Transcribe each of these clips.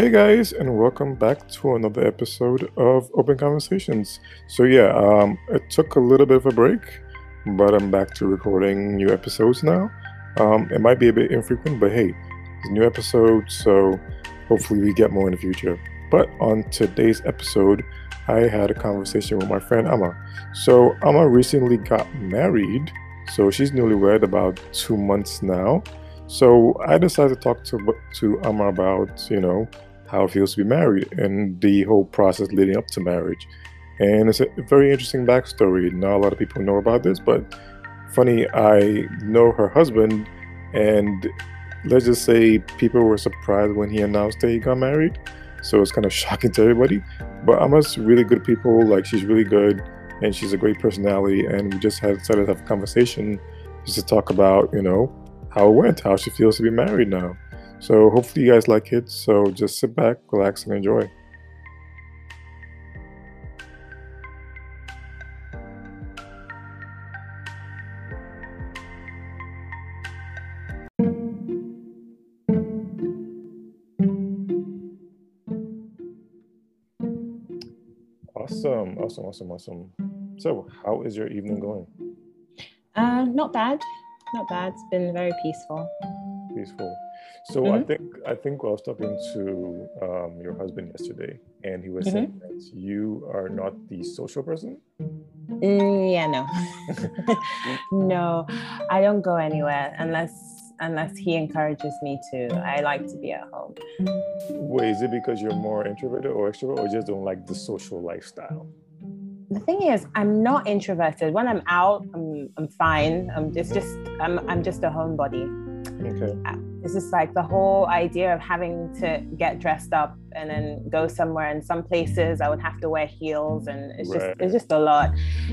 Hey guys, and welcome back to another episode of Open Conversations. So yeah, um, it took a little bit of a break, but I'm back to recording new episodes now. Um, it might be a bit infrequent, but hey, it's a new episode, so hopefully we get more in the future. But on today's episode, I had a conversation with my friend Amma. So Amma recently got married, so she's newlywed about two months now. So I decided to talk to to Amma about you know how it feels to be married and the whole process leading up to marriage. And it's a very interesting backstory. Not a lot of people know about this, but funny, I know her husband, and let's just say people were surprised when he announced that he got married. So it's kind of shocking to everybody. But Amma's really good people. Like she's really good, and she's a great personality. And we just had decided to have a conversation just to talk about, you know, how it went, how she feels to be married now. So hopefully you guys like it. So just sit back, relax, and enjoy. Awesome, awesome, awesome, awesome. So, how is your evening going? Uh, not bad, not bad. It's been very peaceful. Peaceful. So mm-hmm. I think I think I was talking to um, your husband yesterday, and he was mm-hmm. saying that you are not the social person. Mm, yeah, no, no, I don't go anywhere unless unless he encourages me to. I like to be at home. Wait, is it because you're more introverted or extrovert, or just don't like the social lifestyle? The thing is, I'm not introverted. When I'm out, I'm, I'm fine. I'm just, just I'm, I'm just a homebody. Okay. It's just like the whole idea of having to get dressed up and then go somewhere. And some places I would have to wear heels, and it's just it's just a lot.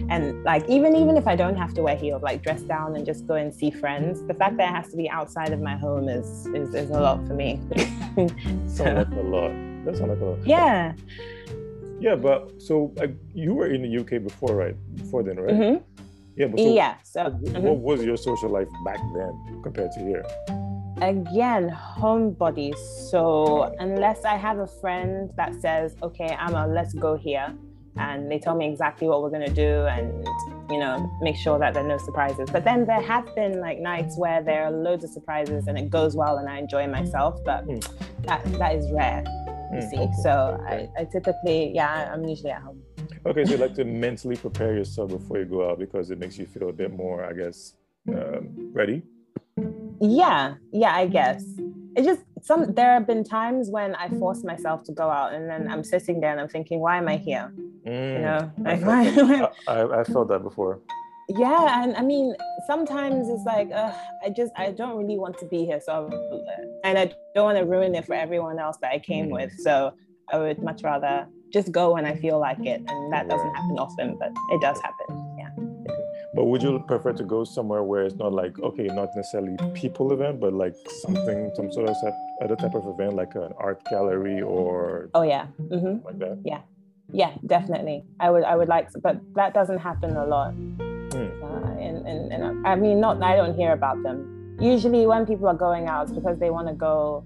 And like even even if I don't have to wear heels, like dress down and just go and see friends, the fact that it has to be outside of my home is is, is a lot for me. so that's a lot. That's like a lot. Yeah. Yeah, but so like you were in the UK before, right? Before then, right? Mm-hmm. Yeah, but so yeah. So what mm-hmm. was your social life back then compared to here? Again homebody. So unless i have a friend that says okay Amma let's go here and they tell me exactly what we're going to do and you know make sure that there are no surprises. But then there have been like nights where there are loads of surprises and it goes well and i enjoy myself but mm. that that is rare you mm, see. Okay. so I, I typically yeah i'm usually at home. Okay so you like to mentally prepare yourself before you go out because it makes you feel a bit more i guess um, ready yeah yeah i guess. It just some there have been times when i force myself to go out and then i'm sitting there and i'm thinking why am i here? Mm, you know like I, felt I, I, felt that before. Yeah and i mean sometimes it's like uh, i just i don't really want to be here so and i don't want to ruin it for everyone else that i came mm. with so i would much rather just go when i feel like it and that doesn't happen often but it does happen but would you prefer to go somewhere where it's not like okay, not necessarily people event, but like something, some sort of other type of event, like an art gallery or oh yeah, mm-hmm. like that? Yeah, yeah, definitely. I would, I would like, but that doesn't happen a lot. Hmm. Uh, and, and and I mean, not I don't hear about them. Usually, when people are going out, it's because they want to go.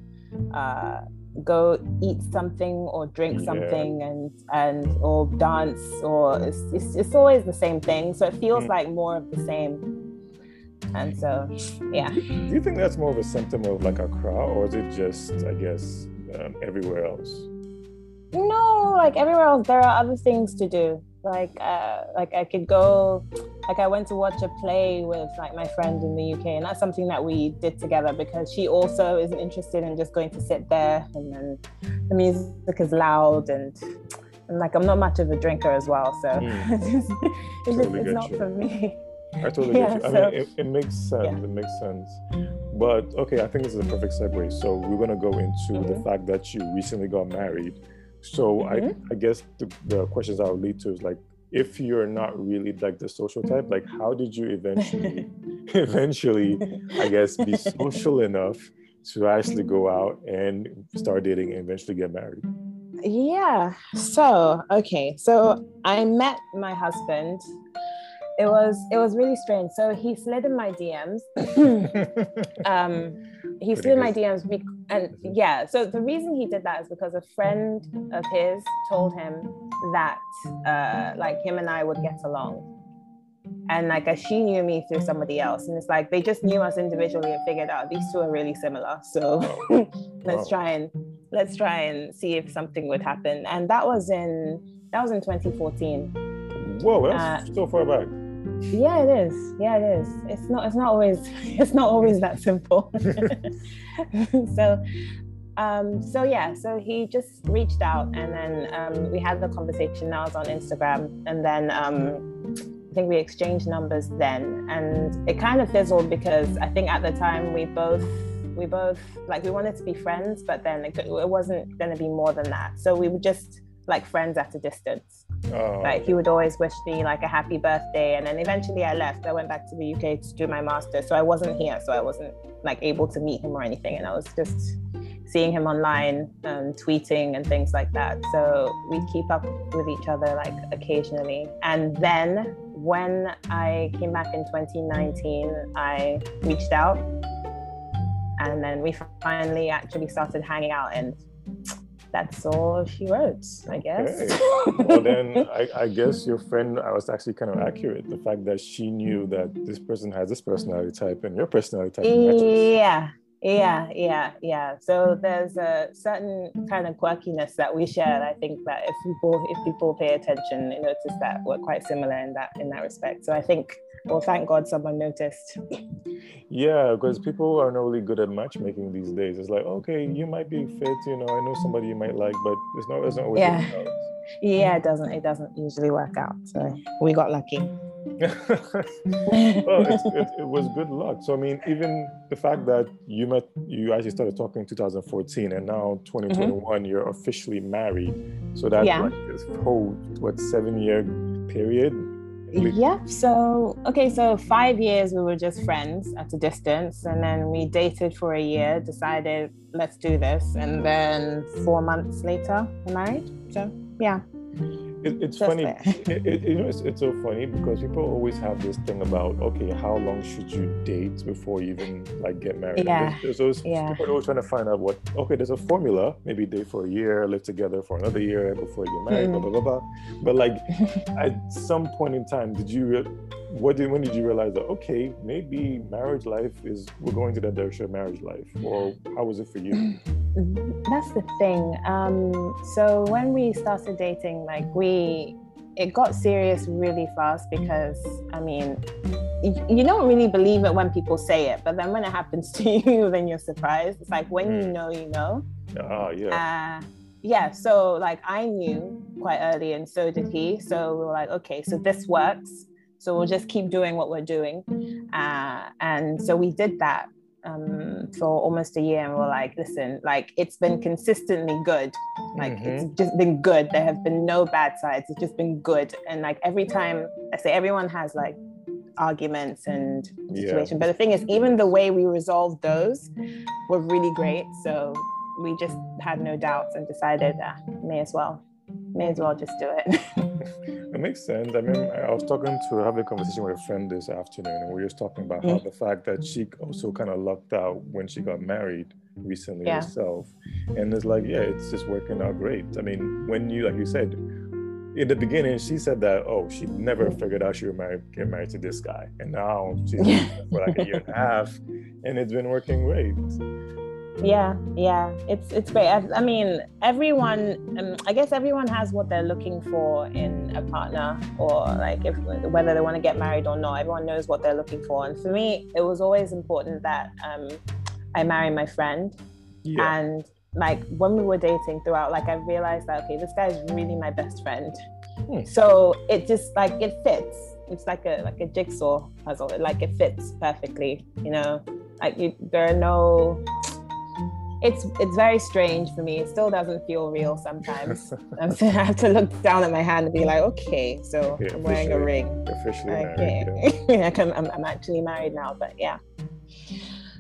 Uh, go eat something or drink something yeah. and and or dance or it's, it's, it's always the same thing. So it feels mm. like more of the same. And so yeah. Do you think that's more of a symptom of like a crowd or is it just i guess um, everywhere else? No like everywhere else there are other things to do like uh, like I could go like I went to watch a play with like my friend in the UK and that's something that we did together because she also isn't interested in just going to sit there and then the music is loud and and like I'm not much of a drinker as well so mm. it's, just, it's, totally it's not you. for me I totally yeah, get you. I so, mean, it, it, makes sense. Yeah. It makes sense. But okay, I think this is a perfect segue. So we're gonna go into mm-hmm. the fact that you recently got married. So mm-hmm. I, I guess the, the questions I would lead to is like, if you're not really like the social type, like how did you eventually, eventually, I guess, be social enough to actually go out and start dating and eventually get married? Yeah. So okay. So I met my husband. It was it was really strange. So he slid in my DMs. um, he slid in my DMs and yeah, so the reason he did that is because a friend of his told him that uh, like him and I would get along. And like as she knew me through somebody else. And it's like they just knew us individually and figured out these two are really similar. So let's try and let's try and see if something would happen. And that was in that was in 2014. Whoa, that's uh, so far back. Yeah, it is. Yeah, it is. It's not. It's not always. It's not always that simple. so, um, so yeah. So he just reached out, and then um, we had the conversation. Now it's on Instagram, and then um, I think we exchanged numbers then, and it kind of fizzled because I think at the time we both we both like we wanted to be friends, but then it, it wasn't going to be more than that. So we were just like friends at a distance. Oh, like he would always wish me like a happy birthday, and then eventually I left. I went back to the UK to do my master, so I wasn't here, so I wasn't like able to meet him or anything, and I was just seeing him online, um, tweeting and things like that. So we keep up with each other like occasionally, and then when I came back in 2019, I reached out, and then we finally actually started hanging out and that's all she wrote, I guess. Okay. well, then I, I, guess your friend, I was actually kind of accurate. The fact that she knew that this person has this personality type and your personality type. matches. Yeah, yeah, yeah, yeah. So mm-hmm. there's a certain kind of quirkiness that we share. I think that if people if people pay attention, you notice that we're quite similar in that in that respect. So I think well, thank God someone noticed. yeah, because people are not really good at matchmaking these days. It's like, okay, you might be fit, you know, I know somebody you might like, but it's not, it's not always yeah. Yeah, it doesn't, it doesn't usually work out. So we got lucky. well, it, it, was good luck. So I mean, even the fact that you met, you actually started talking in 2014, and now 2021, mm-hmm. you're officially married. So that's yeah. like this whole what seven year period yeah. So, okay, so five years we were just friends at a distance, and then we dated for a year, decided let's do this, and then four months later, we're married. So, yeah. It, it's funny. It, it, you know, it's, it's so funny because people always have this thing about okay, how long should you date before you even like get married? Yeah. There's, there's yeah. People are always trying to find out what. Okay, there's a formula. Maybe date for a year, live together for another year before you get married. Mm. Blah blah blah blah. But like, at some point in time, did you? What did when did you realize that okay, maybe marriage life is we're going to that direction of marriage life, or how was it for you? That's the thing. Um, so when we started dating, like we, it got serious really fast because I mean, you, you don't really believe it when people say it, but then when it happens to you, then you're surprised. It's like when you mm. know, you know. Oh yeah. Uh, yeah. So like I knew quite early, and so did he. So we were like, okay, so this works. So we'll just keep doing what we're doing. Uh, and so we did that um, for almost a year and we're like, listen, like it's been consistently good. Like mm-hmm. it's just been good. There have been no bad sides. It's just been good. And like every time I say everyone has like arguments and situation. Yeah. But the thing is, even the way we resolved those were really great. So we just had no doubts and decided, ah, may as well, may as well just do it. makes sense. I mean, I was talking to have a conversation with a friend this afternoon, and we were just talking about how mm. the fact that she also kind of lucked out when she got married recently yeah. herself, and it's like, yeah, it's just working out great. I mean, when you, like you said, in the beginning, she said that oh, she never figured out she would marry, get married to this guy, and now she's for like a year and a half, and it's been working great yeah yeah. It's it's great. I, I mean everyone um, i guess everyone has what they're looking for in a partner or like if whether they want to get married or not everyone knows what they're looking for. And for me it was always important that um, i marry my friend. Yeah. and like when we were dating throughout like i realized that okay this guy is really my best friend. Hmm. so it just like it fits. It's like a like a jigsaw puzzle. Like it fits perfectly you know? Like you, there are no it's it's very strange for me. It still doesn't feel real sometimes. I have to look down at my hand and be like, okay, so okay, I'm wearing a ring. Officially okay. married. Yeah. I'm, I'm, I'm actually married now, but yeah.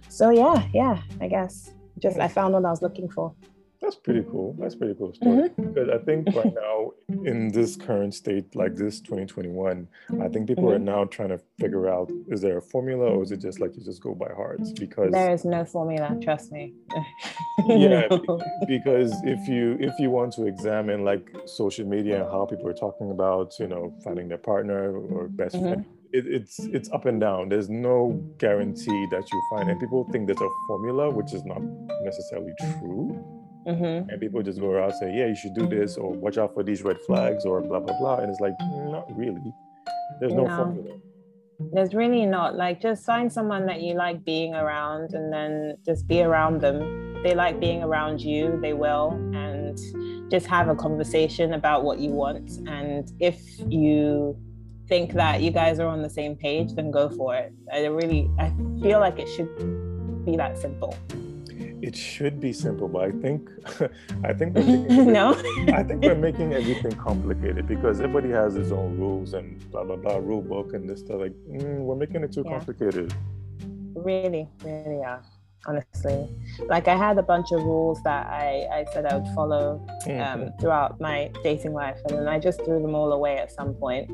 So yeah, yeah, I guess just I found what I was looking for. That's pretty cool. That's pretty cool story. Mm-hmm. Because I think right now, in this current state, like this 2021, I think people mm-hmm. are now trying to figure out is there a formula or is it just like you just go by hearts? Because there is no formula, trust me. yeah, because if you if you want to examine like social media and how people are talking about, you know, finding their partner or best mm-hmm. friend it, it's it's up and down. There's no guarantee that you find, and people think there's a formula, which is not necessarily true. Mm-hmm. And people just go around say, "Yeah, you should do this," or "Watch out for these red flags," or blah blah blah. And it's like, not really. There's no, no formula. There's really not. Like, just find someone that you like being around, and then just be around them. They like being around you. They will, and just have a conversation about what you want. And if you think that you guys are on the same page, then go for it. I really, I feel like it should be that simple. It should be simple, but I think, I think we're making, no. I think we're making everything complicated because everybody has his own rules and blah blah blah rule book and this stuff. Like mm, we're making it too yeah. complicated. Really, really, yeah honestly. Like I had a bunch of rules that I, I said I would follow um, mm-hmm. throughout my dating life, and then I just threw them all away at some point.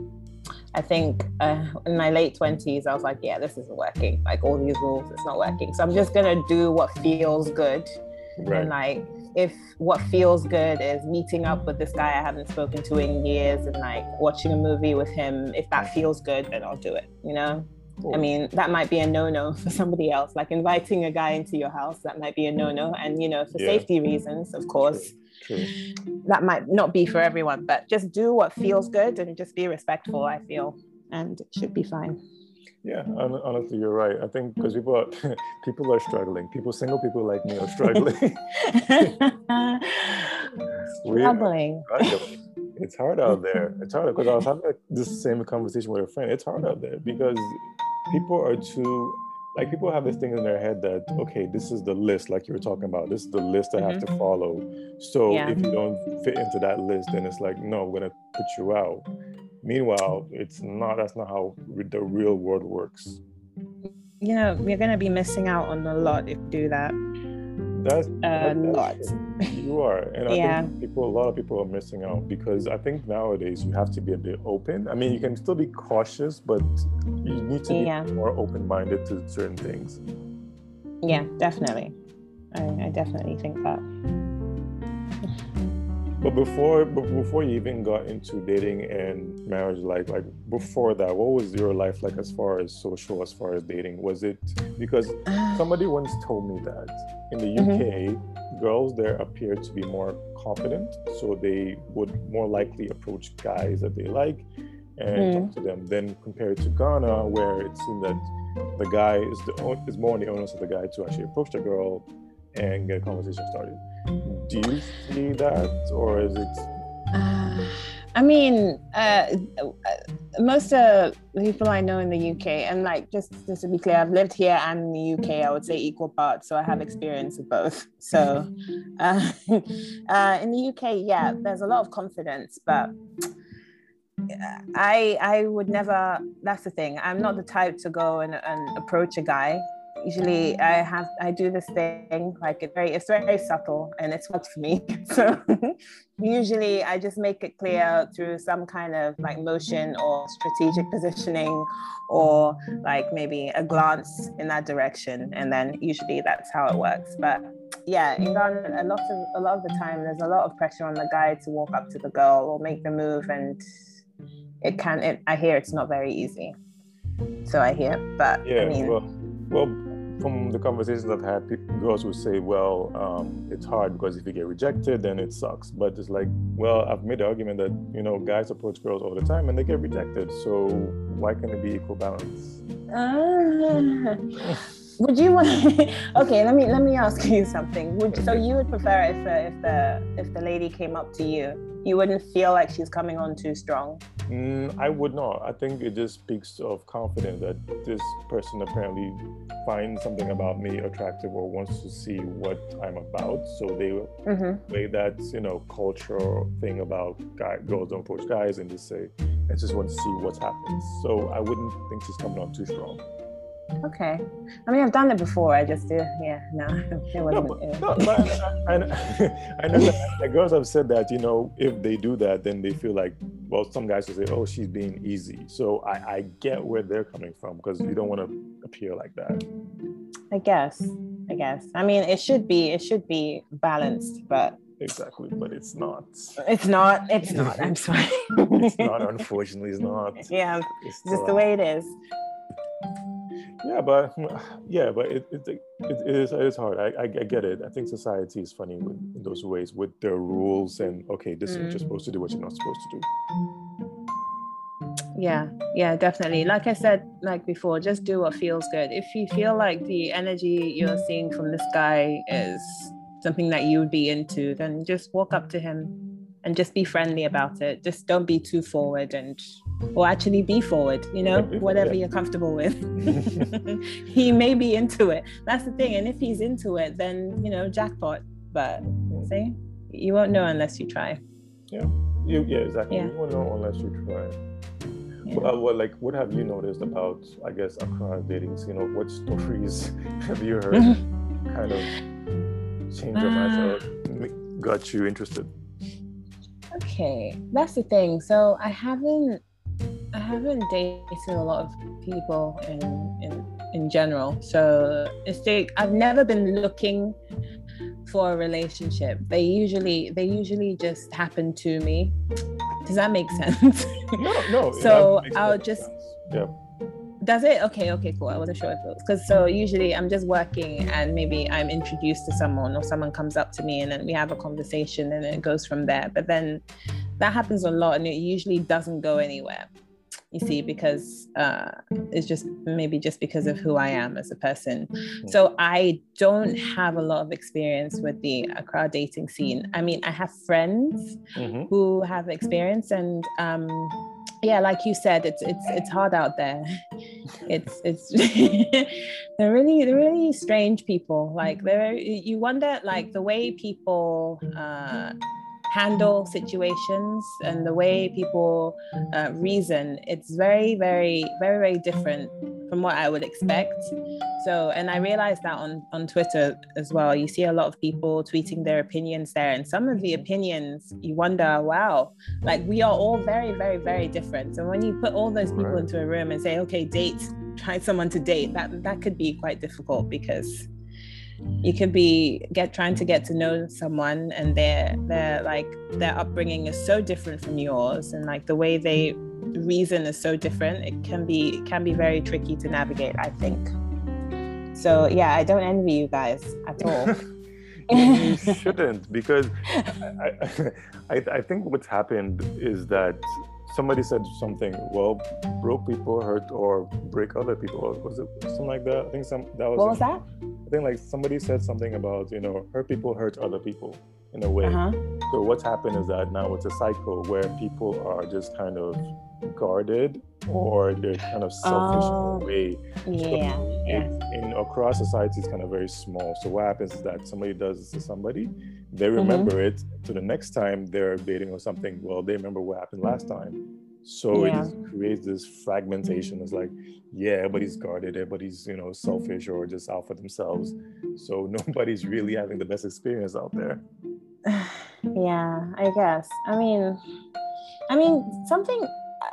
I think uh, in my late 20s, I was like, yeah, this isn't working. Like all these rules, it's not working. So I'm just going to do what feels good. Right. And like, if what feels good is meeting up with this guy I haven't spoken to in years and like watching a movie with him, if that feels good, then I'll do it, you know? Cool. I mean, that might be a no no for somebody else. Like inviting a guy into your house, that might be a no no. And, you know, for yeah. safety reasons, of course. True. That might not be for everyone, but just do what feels good and just be respectful, I feel, and it should be fine. Yeah, honestly, you're right. I think because people are people are struggling. People, single people like me, are struggling. struggling. It's hard out there. It's hard because I was having this same conversation with a friend. It's hard out there because people are too like people have this thing in their head that okay this is the list like you were talking about this is the list i have mm-hmm. to follow. So yeah. if you don't fit into that list then it's like no i'm gonna put you out. Meanwhile it's not that's not how the real world works. You know we're gonna be missing out on a lot if you do that that's a lot. You are, and I yeah. think people, a lot of people are missing out because I think nowadays you have to be a bit open. I mean, you can still be cautious, but you need to be yeah. more open-minded to certain things. Yeah, definitely. I, I definitely think that. But before before you even got into dating and marriage, like like before that, what was your life like as far as social, as far as dating? Was it because ah. somebody once told me that in the UK, mm-hmm. girls there appear to be more confident, so they would more likely approach guys that they like and mm. talk to them Then compared to Ghana, where it seemed that the guy is the is more on the onus of the guy to actually approach the girl and get a conversation started. Do you see that, or is it? Uh, I mean, uh, most of the people I know in the UK, and like just, just to be clear, I've lived here and in the UK. I would say equal parts, so I have experience of both. So, uh, uh, in the UK, yeah, there's a lot of confidence, but I I would never. That's the thing. I'm not the type to go and, and approach a guy usually I have I do this thing like it's very it's very subtle and it's worked for me. So usually I just make it clear through some kind of like motion or strategic positioning or like maybe a glance in that direction and then usually that's how it works. But yeah, in Ghana a lot of a lot of the time there's a lot of pressure on the guy to walk up to the girl or make the move and it can it, I hear it's not very easy. So I hear, but yeah, I mean, well, well, from the conversations I've had, girls would say, well, um, it's hard because if you get rejected, then it sucks. But it's like, well, I've made the argument that, you know, guys approach girls all the time and they get rejected. So why can't it be equal balance? Uh, would you want okay let me let me ask you something would so you would prefer if the, if the if the lady came up to you you wouldn't feel like she's coming on too strong? Mm, i would not. I think it just speaks of confidence that this person apparently finds something about me attractive or wants to see what i'm about. So they mm-hmm. weigh that you know cultural thing about guy, girls don't approach guys and just say i just want to see what's happening so i wouldn't think she's coming on too strong Okay. I mean, I've done it before. I just did. Yeah. No, it wasn't. No, but, uh, no, but I, I, I know that girls have said that you know if they do that, then they feel like well, some guys will say, oh, she's being easy. So I, I get where they're coming from because you don't want to appear like that. I guess. I guess. I mean, it should be. It should be balanced, but exactly but it's not it's not it's not i'm sorry it's not unfortunately it's not yeah it's just the way it is yeah but yeah but it, it, it, it is it is hard. I, I, I get it. I think society is funny with, in those ways with their rules and okay this mm. is what you're supposed to do what you're not supposed to do. Yeah yeah definitely. Like i said like before just do what feels good. If you feel like the energy you're seeing from this guy is something that you would be into then just walk up to him and just be friendly about it. Just don't be too forward and or actually be forward, you know, whatever you're comfortable with. he may be into it. That's the thing. And if he's into it, then you know, jackpot. But see, you won't know unless you try. Yeah. You, yeah, exactly. Yeah. You won't know unless you try. Yeah. Well, what like what have you noticed about I guess Accra dating scene? You know, what stories have you heard kind of change your mind uh, got you interested? okay that's the thing so i haven't i haven't dated a lot of people in in in general so it's like i've never been looking for a relationship they usually they usually just happen to me does that make sense no no so i'll just sense. yeah does it? Okay, okay, cool. I wasn't sure if it was because so usually I'm just working and maybe I'm introduced to someone or someone comes up to me and then we have a conversation and it goes from there. But then that happens a lot and it usually doesn't go anywhere. You see, because uh, it's just maybe just because of who I am as a person. So I don't have a lot of experience with the Accra dating scene. I mean, I have friends mm-hmm. who have experience and um, yeah like you said it's it's it's hard out there it's it's they're really they're really strange people like they're you wonder like the way people uh handle situations and the way people uh, reason it's very very very very different from what i would expect. So and i realized that on on twitter as well. You see a lot of people tweeting their opinions there and some of the opinions you wonder wow like we are all very very very different. And when you put all those people into a room and say okay date try someone to date that that could be quite difficult because you could be get trying to get to know someone and their their like their upbringing is so different from yours and like the way they reason is so different it can be it can be very tricky to navigate i think. So yeah i don't envy you guys at all. You shouldn't because I, I, I think what's happened is that somebody said something. Well, broke people hurt or break other people. Was it something like that? I think some that was. What was that? I think like somebody said something about you know hurt people hurt other people in a way. Uh-huh. So what's happened is that now it's a cycle where people are just kind of guarded or they're kind of selfish in a way. Yeah. So yeah. in across society, it's kind of very small. So what happens is that somebody does this to somebody they mm-hmm. remember mm-hmm. it to the next time they're dating or something well they remember what happened last time so yeah. it creates this fragmentation it's like yeah everybody's guarded everybody's you know selfish or just out for themselves so nobody's really having the best experience out there yeah i guess i mean i mean something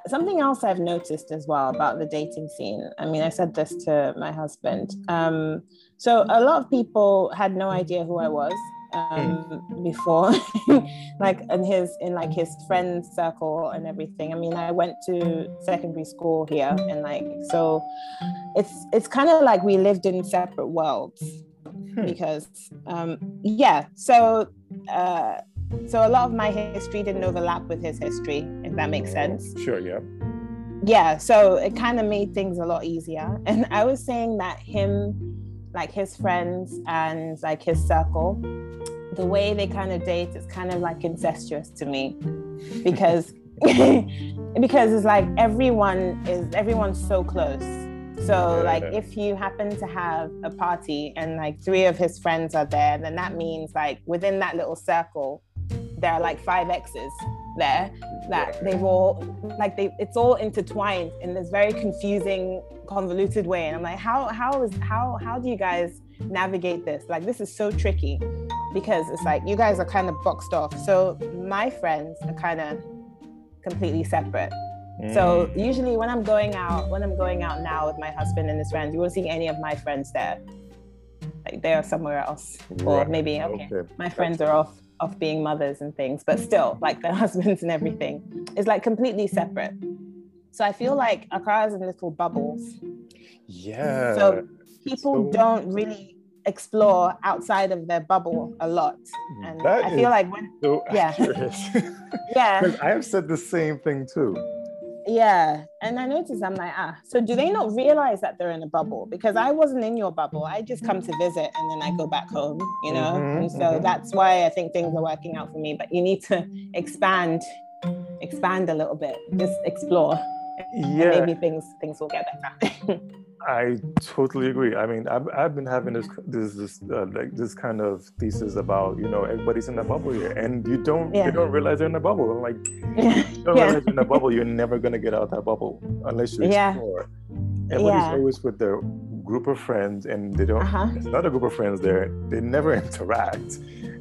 something else I've noticed as well about the dating scene. I mean, I said this to my husband. Um, so a lot of people had no idea who I was um, mm. before, like in his in like his friend circle and everything. I mean, I went to secondary school here, and like so, it's it's kind of like we lived in separate worlds hmm. because um, yeah. So. Uh, so a lot of my history didn't overlap with his history, if that makes sense. Sure, yeah. Yeah, so it kind of made things a lot easier. And I was saying that him, like his friends and like his circle, the way they kind of date is kind of like incestuous to me because because it's like everyone is everyone's so close. So like if you happen to have a party and like three of his friends are there then that means like within that little circle there are like five exes there that they've all like they it's all intertwined in this very confusing convoluted way. And i'm like how how is how how do you guys navigate this like this is so tricky because it's like you guys are kind of boxed off so my friends are kind of completely separate so mm. usually when i'm going out when i'm going out now with my husband and his friends you won't see any of my friends there like they are somewhere else or right. maybe okay, okay. my friends are off of being mothers and things, but still, like their husbands and everything, is like completely separate. So I feel like Accra is in little bubbles. Yeah. So people so... don't really explore outside of their bubble a lot. And that I feel like when so yeah. yeah. I have said the same thing too. Yeah. And I noticed I'm like, ah, so do they not realize that they're in a bubble? Because I wasn't in your bubble. I just come to visit and then I go back home, you know? Mm-hmm, and so mm-hmm. that's why I think things are working out for me. But you need to expand, expand a little bit, just explore. Yeah. maybe things things will get better. I totally agree. I mean, I've, I've been having this this this uh, like this kind of thesis about you know everybody's in a bubble here, and you don't yeah. you don't realize they're in a bubble. I'm like, you don't yeah. realize you're in a bubble. You're never gonna get out of that bubble unless you explore. Yeah. Everybody's always with their group of friends, and they don't. Uh-huh. There's another group of friends there. They never interact,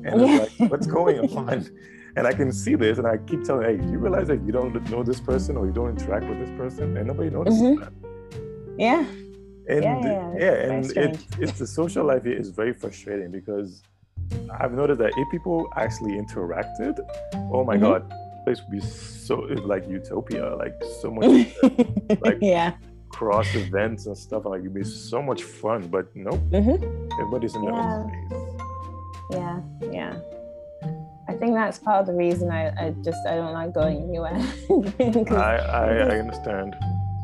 and it's like, what's going on? And I can see this, and I keep telling, hey, do you realize that you don't know this person or you don't interact with this person, and nobody notices mm-hmm. that. Yeah and yeah, yeah, yeah and it, it's the social life here is very frustrating because I've noticed that if people actually interacted, oh my mm-hmm. god, place would be so like utopia, like so much, like yeah, cross events and stuff. Like it'd be so much fun, but nope, mm-hmm. everybody's in their own space. Yeah, yeah. I think that's part of the reason I, I just I don't like going anywhere. I, I, I understand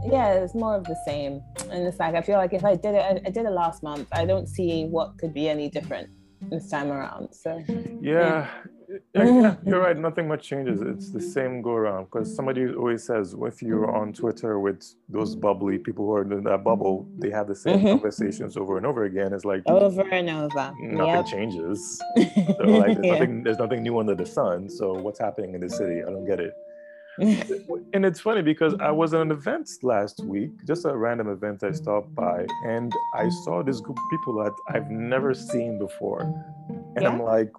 yeah it's more of the same and it's like i feel like if i did it I, I, did it last month i don't see what could be any different this time around so yeah, yeah. you're right nothing much changes it's the same go around because somebody always says if you're on twitter with those bubbly people who are in that bubble they have the same mm-hmm. conversations over and over again it's like over and over nothing yep. changes so like there's, yeah. nothing, there's nothing new under the sun so what's happening in the city i don't get it and it's funny because I was at an event last week, just a random event I stopped by, and I saw this group of people that I've never seen before. And yeah. I'm like,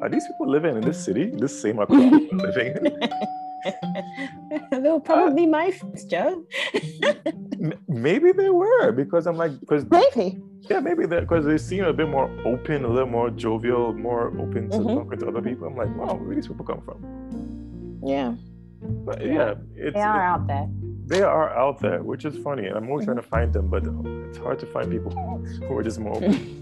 are these people living in this city, this same Accra living in? they were probably uh, my friends, Joe. maybe they were because I'm like, because maybe, yeah, maybe that because they seem a bit more open, a little more jovial, more open to mm-hmm. talking to other people. I'm like, wow, where do these people come from? Yeah. But yeah, it's, they are out there. They are out there, which is funny. I'm always trying to find them, but it's hard to find people who are just more open.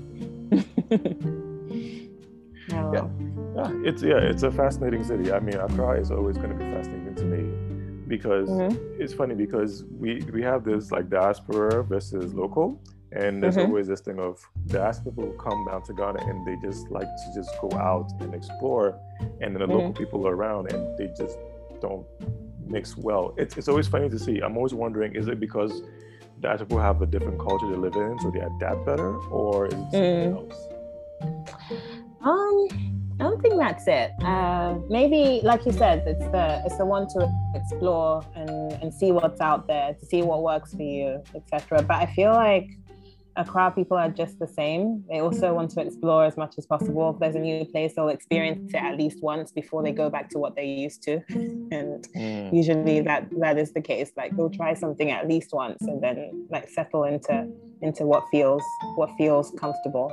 oh. yeah. yeah, it's yeah, it's a fascinating city. I mean, Accra is always going to be fascinating to me because mm-hmm. it's funny because we we have this like diaspora versus local, and there's mm-hmm. always this thing of diaspora people who come down to Ghana and they just like to just go out and explore, and then the mm-hmm. local people are around and they just don't mix well. It's, it's always funny to see. I'm always wondering, is it because that people have a different culture to live in, so they adapt better, or is it something mm. else? Um, I don't think that's it. Uh, maybe, like you said, it's the it's the one to explore and and see what's out there, to see what works for you, etc. But I feel like Accra people are just the same. They also want to explore as much as possible. If there's a new place, they'll experience it at least once before they go back to what they're used to. and mm. usually that that is the case. Like they'll try something at least once and then like settle into into what feels what feels comfortable.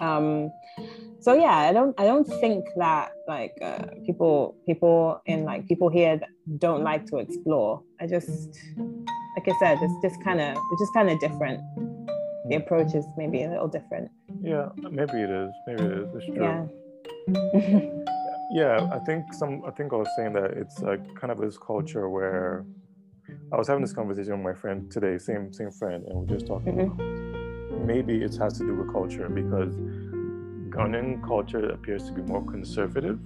Um, so yeah, I don't I don't think that like uh, people people in like people here don't like to explore. I just like I said, it's just kind of it's just kind of different the approach is maybe a little different. Yeah, maybe it is. Maybe it is. It's true. Yeah. yeah, I think some. I think I was saying that it's like kind of this culture where I was having this conversation with my friend today, same same friend, and we're just talking mm-hmm. about maybe it has to do with culture because Ghanaian culture appears to be more conservative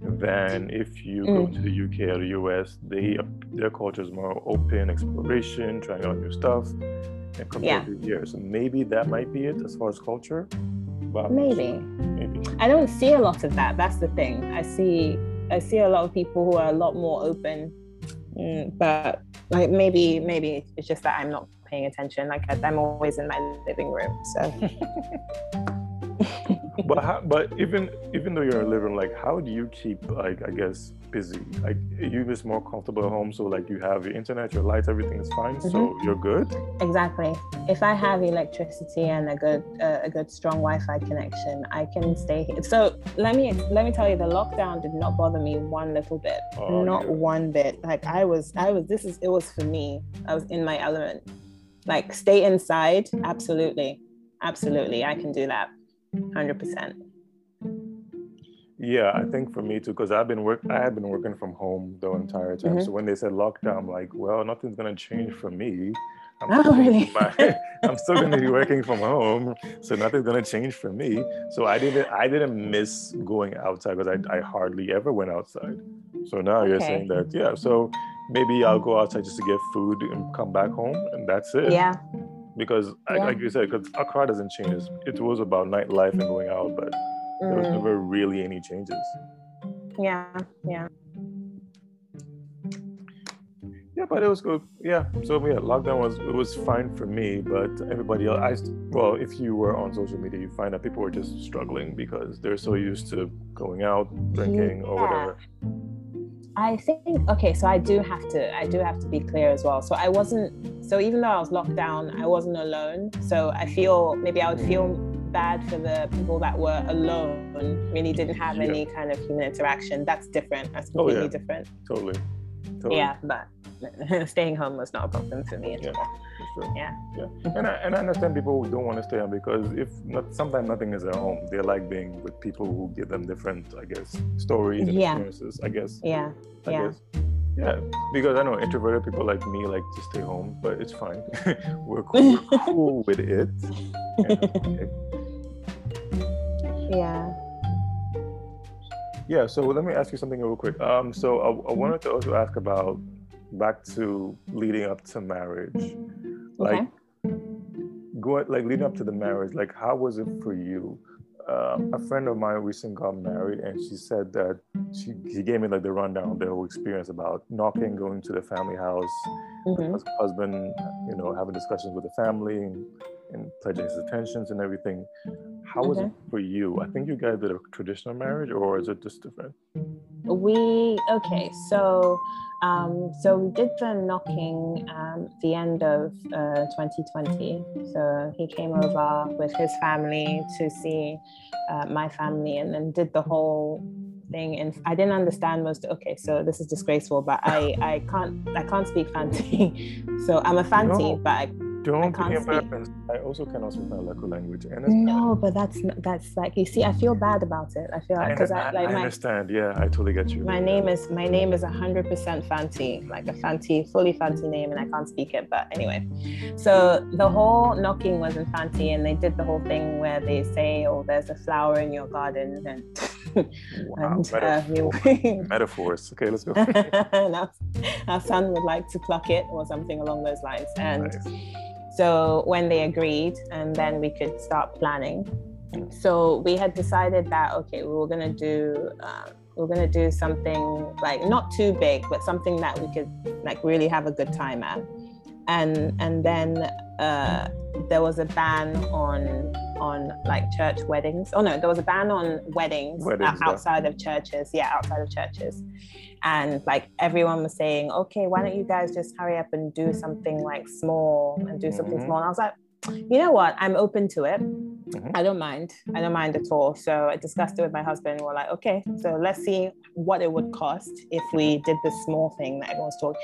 than if you mm. go to the UK or the US. They their culture is more open, exploration, trying out new stuff and compared yeah. to. So maybe that might be it as far as culture. But maybe. Maybe. I don't see a lot of that. That's the thing. I see I see a lot of people who are a lot more open, mm, but like maybe maybe it's just that I'm not paying attention. Like I'm always in my living room, so. but how, but even even though you're in a living, room, like, how do you keep like I guess busy? Like, you just more comfortable at home, so like you have your internet, your lights, everything is fine, mm-hmm. so you're good. Exactly. If I have electricity and a good uh, a good strong Wi-Fi connection, I can stay here. So let me let me tell you, the lockdown did not bother me one little bit, oh, not yeah. one bit. Like I was I was this is it was for me. I was in my element. Like stay inside, absolutely, absolutely, I can do that 100%. Yeah, I think for me mm. too, because I've been work. I had been mm. working from home the entire time. Mm-hmm. So when they said lockdown, I'm mm. like, well, nothing's gonna change for me. I'm oh, really? my, I'm still gonna be working from home, so nothing's gonna change for me. So I didn't. I didn't miss going outside because I, I hardly ever went outside. So now okay. you're saying that, yeah. So maybe I'll go outside just to get food and come back home, and that's it. Yeah because yeah. I, like you said, because Accra doesn't change. It was about nightlife and going out, but there was mm. never really any changes. Yeah, yeah. Yeah, but it was good. Yeah, so yeah, lockdown was it was fine for me, but everybody else. I well, if you were on social media, you find that people were just struggling because they're so used to going out, drinking, yeah. or whatever. I think okay, so I do have to I do have to be clear as well. So I wasn't so even though I was locked down, I wasn't alone. So I feel maybe I would feel bad for the people that were alone, and really didn't have yeah. any kind of human interaction. That's different. That's completely oh, yeah. different. Totally. totally. Yeah, but staying home was not a problem for me at yeah. all. Yeah. Yeah. And I, and I understand people who don't want to stay home because if not, sometimes nothing is at home. They like being with people who give them different, I guess, stories and yeah. experiences. I guess. Yeah. I yeah. Guess. Yeah, because I know introverted people like me like to stay home, but it's fine. we're, cool, we're cool with it. Yeah. Yeah. So let me ask you something real quick. Um, so I, I mm-hmm. wanted to also ask about back to leading up to marriage like okay. going like leading up to the marriage like how was it for you um, a friend of mine recently got married and she said that she, she gave me like the rundown of the whole experience about knocking going to the family house mm-hmm. husband you know having discussions with the family and, and pledging his intentions and everything how was it for you i think you guys did a traditional marriage or is it just different we okay so um, so we did the knocking um, the end of uh, 2020. So he came over with his family to see uh, my family, and then did the whole thing. And I didn't understand most. Okay, so this is disgraceful, but I I can't I can't speak Fanti. so I'm a Fanti, no. but I don't be embarrassed. I also cannot speak my local language. And no, but that's that's like you see, I feel bad about it. I feel like because I, I, like I my, understand. Yeah, I totally get you. My yeah. name is my name is hundred percent Fanti, like a Fanti, fully Fanti name, and I can't speak it. But anyway, so the whole knocking was in Fanti, and they did the whole thing where they say, "Oh, there's a flower in your garden," and wow, and, metaphor. uh, metaphors. Okay, let's go. now, our son would like to pluck it or something along those lines, and. Nice so when they agreed, and then we could start planning. So we had decided that okay, we were gonna do uh, we are gonna do something like not too big, but something that we could like really have a good time at. And and then uh, there was a ban on on like church weddings. Oh no, there was a ban on weddings, weddings outside yeah. of churches. Yeah, outside of churches and like everyone was saying okay why don't you guys just hurry up and do something like small and do something mm-hmm. small and i was like you know what i'm open to it mm-hmm. i don't mind. I don't mind at all. So i discussed it with my husband. We're like okay so let's see what it would cost if we did this small thing that everyone's talking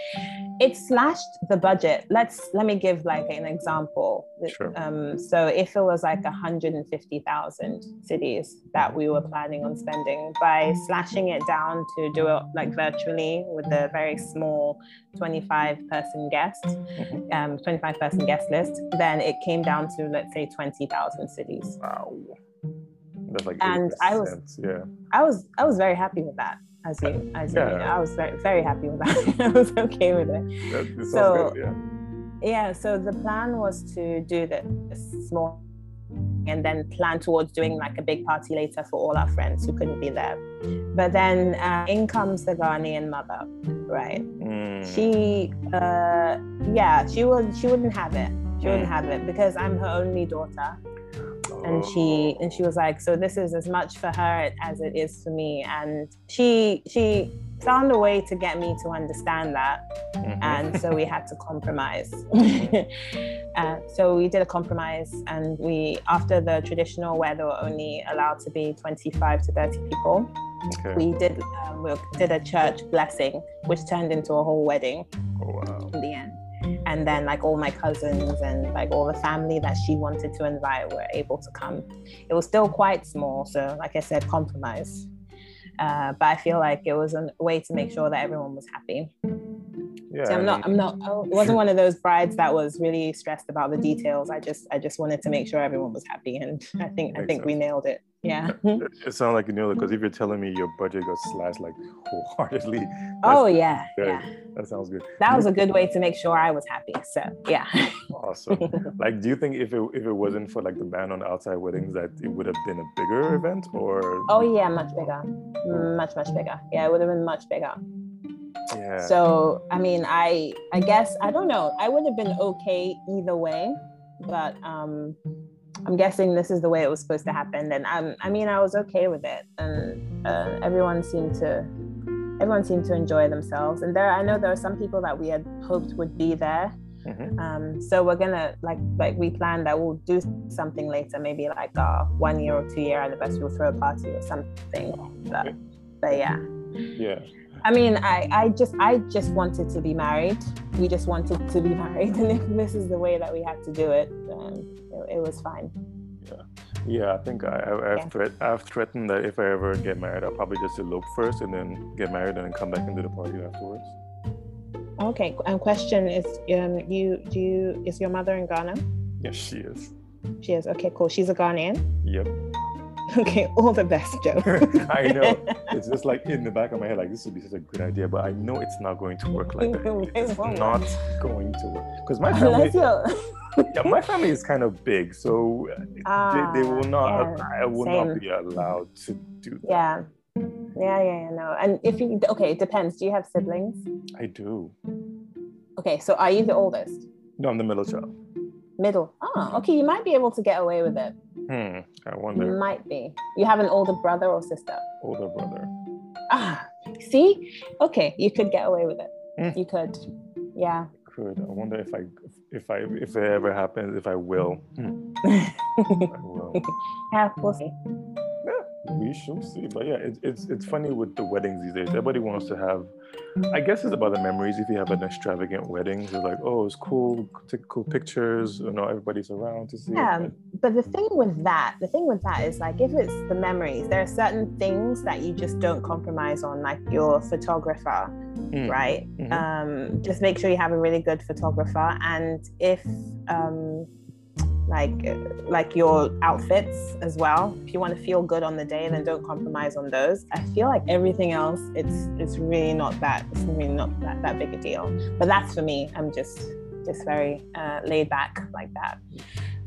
it slashed the budget. Let's let me give like an example. Sure. um, so if it was like 150000 cedis that we were planning on spending by slashing it down to do it like virtually with a very small 25 person guest mm-hmm. um, 25 person guest list then it came down to let's say 20000 wow that's like and I was yeah I was I was very happy with that as you as yeah. you I was very, very happy with that I was okay with it that, so good, yeah. yeah so the plan was to do this small and then plan towards doing like a big party later for all our friends who couldn't be there. But then uh, in comes the Ghanaian mother, right? Mm. She, uh, yeah, she would she wouldn't have it. She wouldn't mm. have it because I'm her only daughter. And she and she was like, so this is as much for her as it is for me. And she she found a way to get me to understand that. Mm-hmm. And so we had to compromise. uh, so we did a compromise, and we, after the traditional where there were only allowed to be 25 to 30 people, okay. we did um, we did a church blessing, which turned into a whole wedding oh, wow. in the end. And then, like all my cousins and like all the family that she wanted to invite were able to come. It was still quite small, so like I said, compromise. Uh, but I feel like it was a way to make sure that everyone was happy. Yeah, so I'm not, I'm not, I wasn't one of those brides that was really stressed about the details. I just, I just wanted to make sure everyone was happy, and I think, I think sense. we nailed it. Yeah. it sounds like you nailed it because if you're telling me your budget got slashed like wholeheartedly. Oh yeah, yeah. That sounds good. That was a good way to make sure I was happy. So yeah. awesome. Like, do you think if it if it wasn't for like the ban on outside weddings, that it would have been a bigger event or? Oh yeah, much bigger, much much bigger. Yeah, it would have been much bigger. Yeah. So I mean, I I guess I don't know. I would have been okay either way, but um I'm guessing this is the way it was supposed to happen. And um, I mean, I was okay with it, and uh, everyone seemed to everyone seemed to enjoy themselves. And there, I know there are some people that we had hoped would be there. Mm-hmm. Um, so we're gonna like like we planned that we'll do something later, maybe like a one year or two year anniversary, we'll throw a party or something. But, but yeah. Yeah. I mean, I, I just I just wanted to be married. We just wanted to be married, and if this is the way that we had to do it, then it, it was fine. Yeah, yeah. I think I, I, have yeah. threat, I've threatened that if I ever get married, I'll probably just elope first and then get married and then come back into the party afterwards. Okay. And question is, um, you do you is your mother in Ghana? Yes, she is. She is. Okay, cool. She's a Ghanaian. Yep. Okay, all the best, Joe. I know. It's just like in the back of my head, like this would be such a good idea, but I know it's not going to work like that. It's not going to work because my family. yeah, my family is kind of big, so uh, they, they, will not. Yeah, I will same. not be allowed to do that. Yeah. Yeah, yeah, yeah, no. And if you okay, it depends. Do you have siblings? I do. Okay, so are you the oldest? No, I'm the middle child. Middle. Oh, okay. You might be able to get away with it. Hmm. I wonder. You might be. You have an older brother or sister? Older brother. Ah, see? Okay, you could get away with it. Mm. You could. Yeah. Could. I wonder if I if I if it ever happens, if I will. Hmm. I will. Yeah, we'll see we shall see. But yeah, it, it's it's funny with the weddings these days. Everybody wants to have. I guess it's about the memories. If you have an extravagant wedding, it's like, oh, it's cool, take cool pictures. You know, everybody's around to see. Yeah, it. but the thing with that, the thing with that is like, if it's the memories, there are certain things that you just don't compromise on, like your photographer, mm. right? Mm-hmm. Um, just make sure you have a really good photographer, and if um, like like your outfits as well. If you want to feel good on the day then don't compromise on those. I feel like everything else it's it's really not that it's really not that, that big a deal. But that's for me. I'm just just very uh, laid back like that.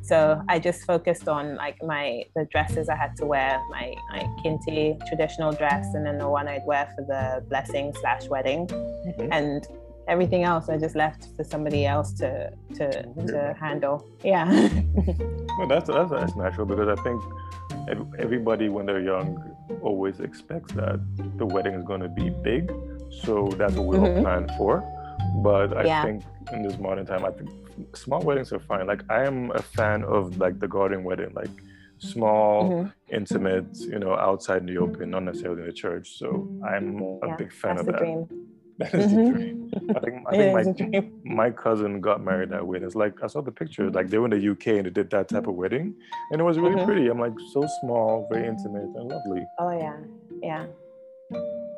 So i just focused on like my the dresses i had to wear my my kente traditional dress and then the one i'd wear for the blessing slash wedding. Mm-hmm. and everything else I just left for somebody else to to to handle. Yeah. well, that's, that's that's natural because I think everybody when they're young always expects that the wedding is going to be big, so that's what we mm-hmm. all plan for. But I yeah. think in this modern time, I think small weddings are fine. Like I am a fan of like the garden wedding, like small, mm-hmm. intimate, you know, outside in the open, not necessarily in the church. So I'm a yeah, big fan of that. Dream. That is mm-hmm. the dream. I think I think my, my cousin got married that way. And it's like I saw the pictures, like they were in the UK and they did that type of wedding, and it was really mm-hmm. pretty. I'm like so small, very intimate, and lovely. Oh yeah, yeah,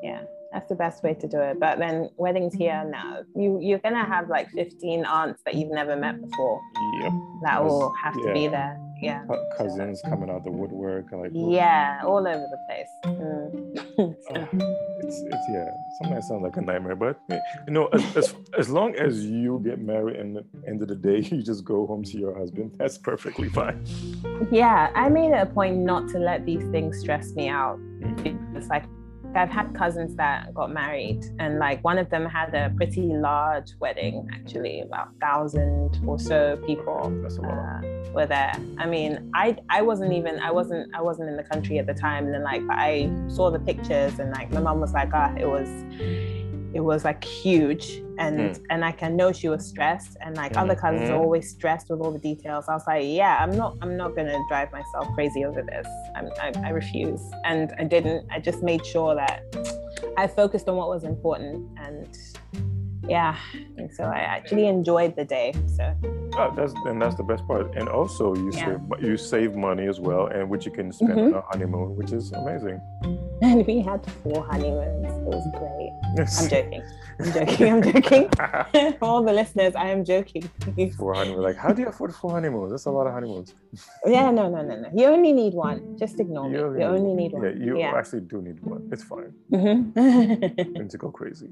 yeah. That's the best way to do it. But then weddings here now, you you're gonna have like 15 aunts that you've never met before. Yep. That will have yeah. to be there. yeah. Cousins coming out the woodwork, like yeah, all over the place. Mm. it's it's yeah. Sometimes sounds like a nightmare, but you know, as, as as long as you get married and at the end of the day you just go home to your husband, that's perfectly fine. Yeah, I made it a point not to let these things stress me out. Mm-hmm. It's like I've had cousins that got married, and like one of them had a pretty large wedding, actually, about thousand or so people uh, were there. I mean, I I wasn't even I wasn't I wasn't in the country at the time, and then like I saw the pictures, and like my mom was like, ah, it was it was like huge and mm. and like I know she was stressed and like mm-hmm. other cousins are always stressed with all the details. I was like, yeah, I'm not I'm not gonna drive myself crazy over this. I'm, I, I refuse. And I didn't. I just made sure that I focused on what was important and yeah and so i actually enjoyed the day so oh, that's and that's the best part and also you yeah. save you save money as well and which you can spend mm-hmm. on a honeymoon which is amazing and we had four honeymoons it was great yes. i'm joking i'm joking i'm joking for all the listeners i am joking four honeymoons like how do you afford four honeymoons that's a lot of honeymoons yeah no no no no you only need one just ignore you me only, you only need one yeah you yeah. actually do need one it's fine mm-hmm. and to go crazy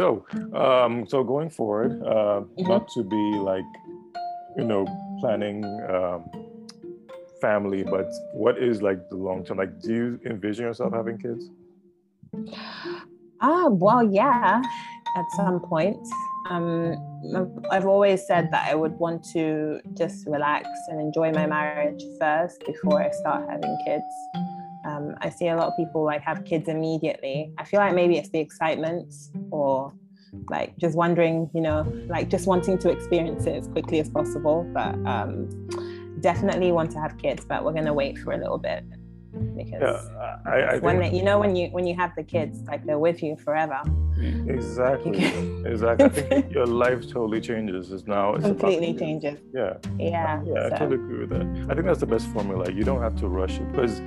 so, um, so going forward, uh, mm-hmm. not to be like, you know, planning um, family, but what is like the long term? Like, do you envision yourself having kids? Ah, uh, well, yeah, at some point. Um, I've always said that I would want to just relax and enjoy my marriage first before I start having kids. Um, I see a lot of people like have kids immediately. I feel like maybe it's the excitement or like just wondering, you know, like just wanting to experience it as quickly as possible. But um, definitely want to have kids, but we're gonna wait for a little bit because yeah, I, I when they, you know when you when you have the kids, like they're with you forever. Mm-hmm. Exactly, exactly. I think your life totally changes. It's now it's completely changes. Yeah, yeah, yeah. So. I totally agree with that. I think that's the best formula. You don't have to rush it because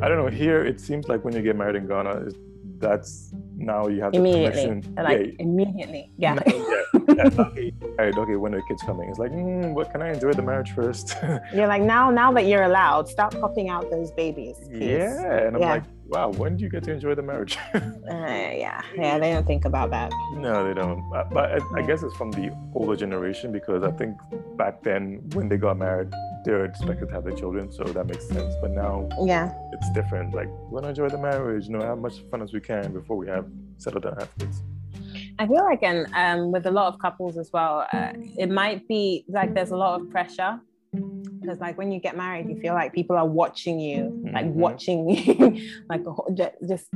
I don't know. Here, it seems like when you get married in Ghana, that's now you have the immediately like yeah. immediately yeah no, yeah, yeah. okay, right, okay when the kids coming it's like mm, what can i enjoy the marriage first you're like now now that you're allowed stop popping out those babies please. yeah and i'm yeah. like wow when do you get to enjoy the marriage uh, yeah yeah they don't think about that no they don't but I, I guess it's from the older generation because i think back then when they got married they're expected to have their children, so that makes sense. But now, yeah, it's different. Like, we want to enjoy the marriage, you know, have as much fun as we can before we have settled down, kids. I feel like, and um, with a lot of couples as well, uh, it might be like there's a lot of pressure because like when you get married you feel like people are watching you like mm-hmm. watching you like just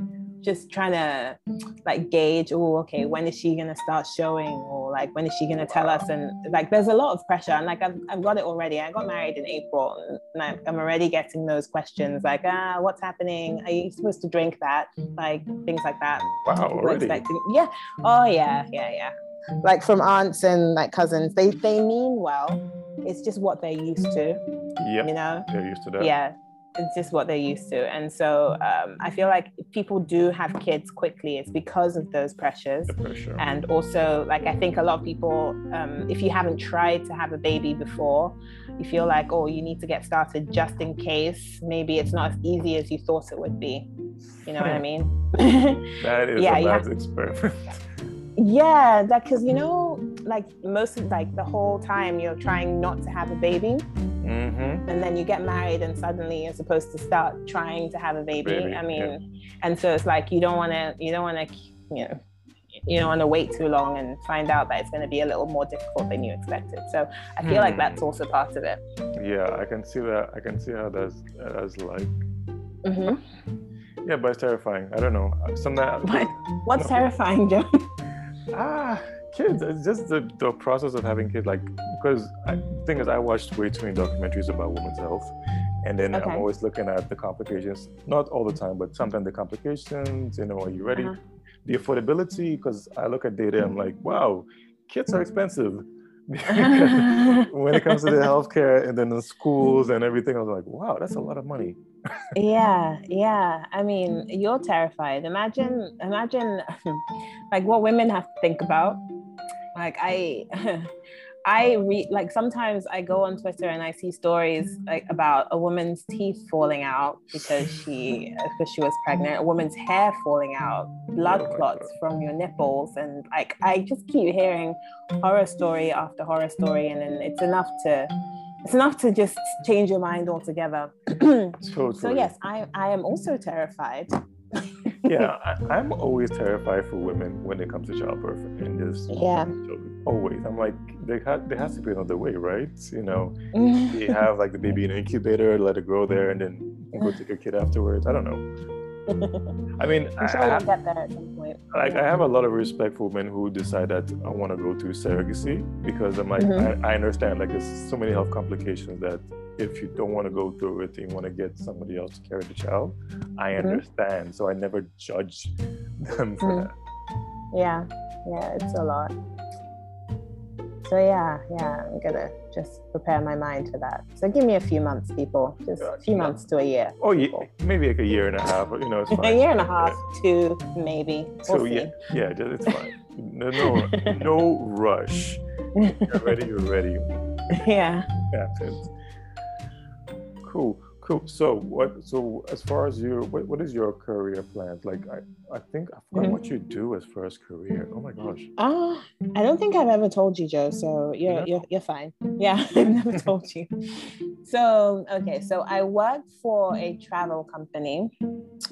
just trying to like gauge oh okay when is she gonna start showing? or like when is she gonna tell us? and like there's a lot of pressure and like I've, I've got it already. I got married in april and i'm already getting those questions like ah what's happening? Are you supposed to drink that? like things like that. Wow already. yeah. Oh yeah yeah yeah. Like from aunts and like cousins they they mean well it's just what they're used to yeah you know? they're used to that. Yeah it's just what they're used to. And so um, i feel like people do have kids quickly it's because of those pressures. Pressure. and also like i think a lot of people um, if you haven't tried to have a baby before you feel like oh you need to get started just in case. Maybe it's not as easy as you thought it would be. You know what i mean? That is yeah, a bad experiment yeah that because you know like most of like the whole time you're trying not to have a baby mm-hmm. and then you get married and suddenly you're supposed to start trying to have a baby, baby i mean yeah. and so it's like you don't want to you don't want to you know you don't want to wait too long and find out that it's going to be a little more difficult than you expected so i feel mm. like that's hmm. also part of it yeah i can see that i can see how that's that's like mm-hmm. yeah but it's terrifying i don't know sometimes what? what's no. terrifying joe ah kids it's just the, the process of having kids like because I, the thing is i watched way too many documentaries about women's health and then okay. i'm always looking at the complications not all the time but sometimes the complications you know are you ready uh-huh. the affordability because i look at data i'm like wow kids are expensive when it comes to the healthcare and then the schools and everything, I was like, wow, that's a lot of money. Yeah, yeah. I mean, mm. you're terrified. Imagine, imagine like what women have to think about. Like I I read like sometimes I go on Twitter and I see stories like about a woman's teeth falling out because she uh, because she was pregnant, a woman's hair falling out, blood oh clots from your nipples, and like I just keep hearing horror story after horror story, and then it's enough to it's enough to just change your mind altogether. totally. So yes, I I am also terrified yeah, I, am always terrified for women when it comes to childbirth and just yeah, always. I'm like, there, ha- there has to be another way, right? You know, you have like the baby in an incubator, let it grow there, and then go take a kid afterwards. I don't know. I mean, I'm sure I, we'll get there point. Like, I have a lot of respect for women who decide that I want to go through surrogacy because I'm like, mm-hmm. I, I understand like there's so many health complications that if you don't want to go through it and you want to get somebody else to carry the child, I mm-hmm. understand. Mm-hmm. So I never judge them for mm. that. Yeah, yeah, it's a lot. So yeah, yeah, I'm gonna just prepare my mind for that. So give me a few months, people. Just a few months to a year. Oh yeah, maybe like a year and a half. You know, it's fine. a year and a half, two, maybe. We'll so see. yeah, yeah, it's fine. No, no, no rush. You're ready. You're ready. Yeah. Happens. Cool, cool. So what? So as far as you, what, what is your career plans? Like I, I think I forgot mm-hmm. what you do as far as career. Oh my gosh. Uh, I don't think I've ever told you, Joe. So you're yeah. you're, you're fine. Yeah, I've never told you. So okay, so I work for a travel company.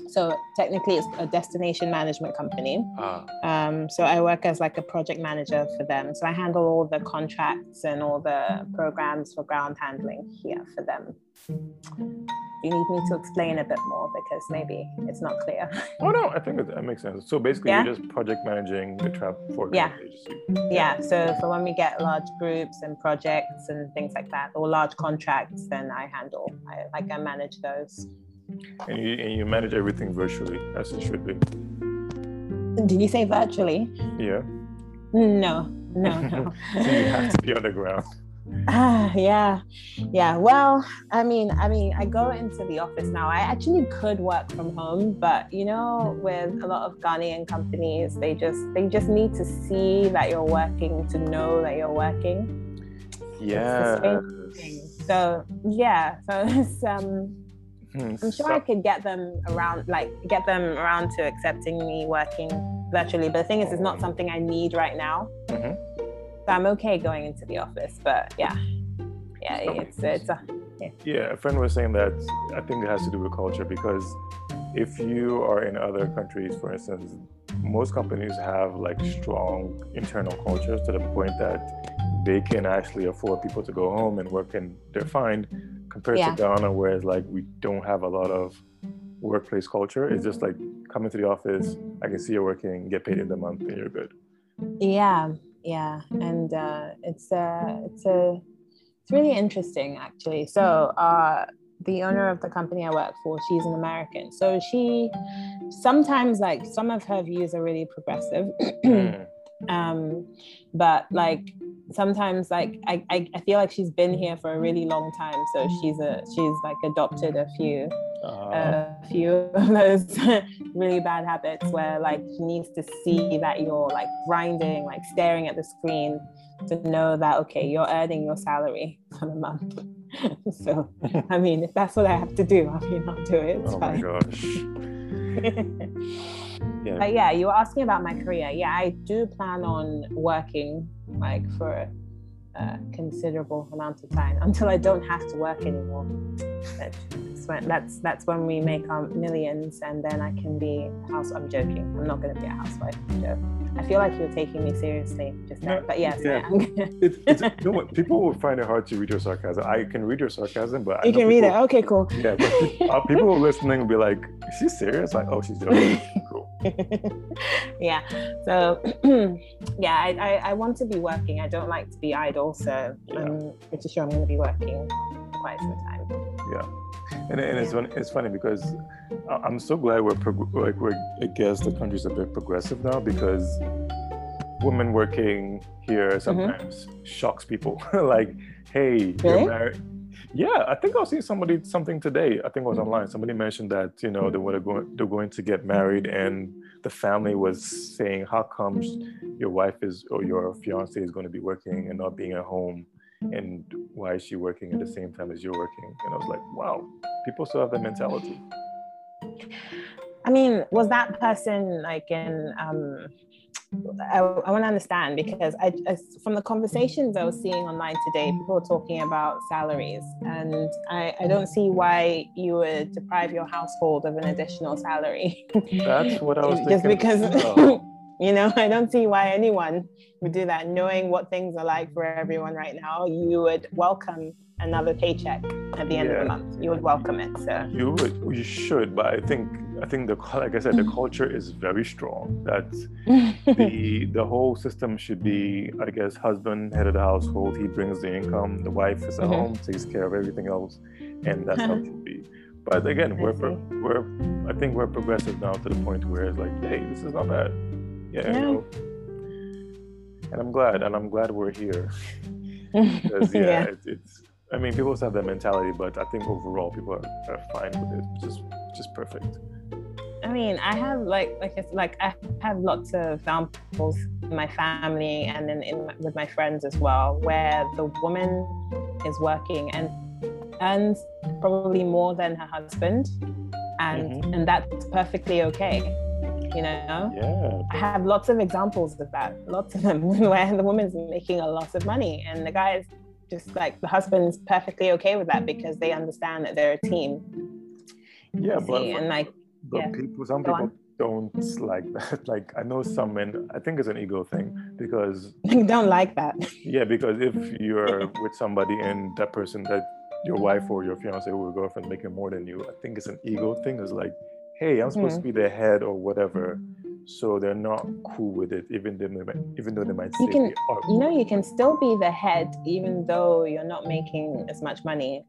So technically, it's a destination management company. Ah. Um, so I work as like a project manager for them. So I handle all the contracts and all the programs for ground handling here for them you need me to explain a bit more because maybe it's not clear. oh no, I think that makes sense. So basically, yeah? you're just project managing the trap for yeah. agency. Yeah. So for when we get large groups and projects and things like that, or large contracts, then I handle. I like I manage those. And you and you manage everything virtually as it should be. Did you say virtually? Yeah. No, no, no. so you have to be on the ground. Ah, yeah, yeah. Well, I mean, I mean, I go into the office now. I actually could work from home, but you know, with a lot of Ghanaian companies, they just they just need to see that you're working to know that you're working. Yeah. So yeah, so it's um. Hmm, I'm sure so- I could get them around, like get them around to accepting me working virtually. But the thing is, it's not something I need right now. Mm-hmm I'm okay going into the office, but yeah, yeah, it's it's a, yeah. yeah. A friend was saying that I think it has to do with culture because if you are in other countries, for instance, most companies have like strong internal cultures to the point that they can actually afford people to go home and work and they're fine compared yeah. to Ghana, whereas like we don't have a lot of workplace culture. It's just like coming to the office, I can see you're working, get paid in the month, and you're good. Yeah, yeah and uh, it's a it's a it's really interesting actually. So uh, the owner of the company i work for she's an american. So she sometimes like some of her views are really progressive. Mm. um, but like sometimes like I, I, I feel like she's been here for a really long time so she's a she's like adopted a few uh, a few of those really bad habits where like she needs to see that you're like grinding like staring at the screen to know that okay you're earning your salary for the month. So i mean if that's what i have to do i mean i'll do it. Oh my gosh yeah. But yeah, you were asking about my career. Yeah, I do plan on working like for a considerable amount of time until I don't have to work anymore. That's when, that's that's when we make our millions, and then I can be a house. I'm joking. I'm not going to be a housewife. Joe. I feel like you're taking me seriously just now, but yes, yeah. it's, it's, you know what? People will find it hard to read your sarcasm. I can read your sarcasm, but you can read it. Okay, cool. Yeah, but people, uh, people listening will be like, "Is she serious?" Like, "Oh, she's joking." cool. yeah. So, yeah, I, I, I want to be working. I don't like to be idle, so yeah. I'm pretty sure I'm going to be working quite some time. Yeah. And, and it's, funny, it's funny because I'm so glad we're prog- like we're I guess the country's a bit progressive now because women working here mm-hmm. sometimes mm-hmm. shocks people. like, hey, really? you're married. Yeah, I think I was seeing somebody something today. I think it was online. Somebody mentioned that you know they were going they're going to get married and the family was saying, "How comes your wife is or your fiance is going to be working and not being at home?" And why is she working at the same time as you're working? And I was like, wow, people still have that mentality. I mean, was that person like in um, I, I want to understand because I, I, from the conversations I was seeing online today, people were talking about salaries, and I, I don't see why you would deprive your household of an additional salary. That's what I was just because. you know, I don't see why anyone would do that. Knowing what things are like for everyone right now, you would welcome another paycheck at the end yeah. of the month. You would welcome it. So you would, you should, but I think I think the like I said, the culture is very strong. That the the whole system should be, I guess, husband head of the household. He brings the income. The wife is at mm-hmm. home, takes care of everything else, and that's how it should be. But again, we're we're I think we're progressive now to the point where it's like, hey, this is not bad. Yeah. yeah. You know? And I'm glad, and I'm glad we're here. because yeah, yeah. It, it's I mean, people have that mentality, but I think overall people are, are fine with it, which is just perfect. I mean, I have like like it's like I have lots of examples in my family and then in, in, with my friends as well, where the woman is working and earns probably more than her husband, and mm-hmm. and that's perfectly okay. You know, yeah. I have lots of examples of that, lots of them where the woman's making a lot of money and the guy is just like the husband's perfectly okay with that because they understand that they're a team. Yeah, but and like but yeah. people, some Go people on. don't like that. Like I know some men. I think it's an ego thing because You don't like that. Yeah, because if you're with somebody and that person that your wife or your fiance or your girlfriend making more than you, I think it's an ego thing. It's like, hey, I'm supposed mm-hmm. to be the head or whatever so they're not cool with it even though they might, even though they might you can you know you can still be the head even though you're not making as much money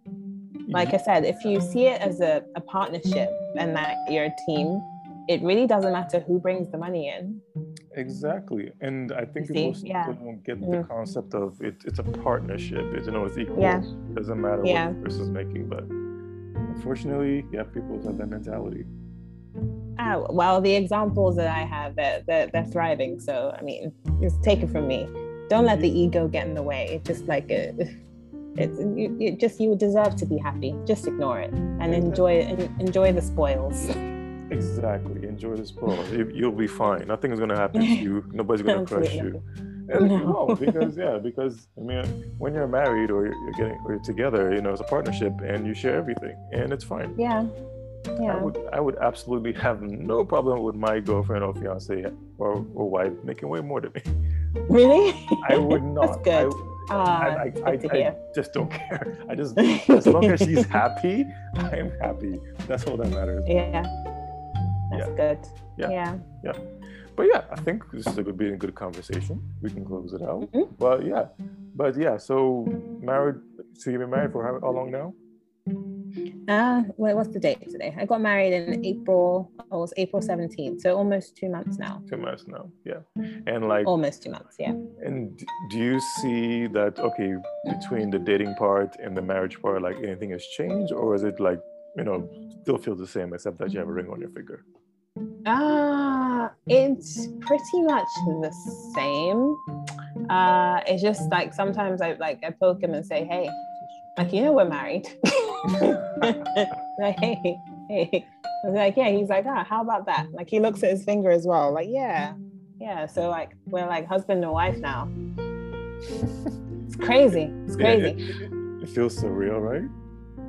like i said if you see it as a, a partnership and that you're a team it really doesn't matter who brings the money in exactly and i think most people yeah. don't get mm-hmm. the concept of it, it's a partnership it's you know it's equal yeah. it doesn't matter yeah. what the person's making but unfortunately yeah people have that mentality Ah, well, the examples that I have, they're, they're, they're thriving. So, I mean, just take it from me. Don't let the ego get in the way. It's just like a, it's you, you just you deserve to be happy. Just ignore it and enjoy and enjoy the spoils. Exactly. Enjoy the spoils. You'll be fine. Nothing is gonna happen to you. Nobody's gonna crush you. And no. because yeah, because I mean, when you're married or you're getting or you're together, you know, it's a partnership and you share everything, and it's fine. Yeah, yeah. I would I would absolutely have no problem with my girlfriend or fiance or, or wife making way more than me. Really? I would not. That's good. I, uh, I, I, I, just don't care. I just as long as she's happy, I am happy. That's all that matters. Yeah. That's yeah. good. Yeah. Yeah. Yeah. But yeah, I think this is a good being a good conversation. We can close it out. Mm-hmm. But yeah. But yeah, so married so you've been married for how, how long now? Uh, well, what's the date today? I got married in April. Oh, it was April 17th. So almost two months now. Two months now. Yeah. And like almost two months. Yeah. And do you see that, okay, between the dating part and the marriage part, like anything has changed? Or is it like, you know, still feels the same except that you have a ring on your finger? Uh, it's pretty much the same. Uh, it's just like sometimes I like I poke him and say, hey, like you know we're married. like, hey, hey. I was like, yeah. He's like, ah, how about that? Like he looks at his finger as well. Like, yeah, yeah. So like we're like husband and wife now. it's crazy. It's crazy. Yeah, it, it feels surreal, right?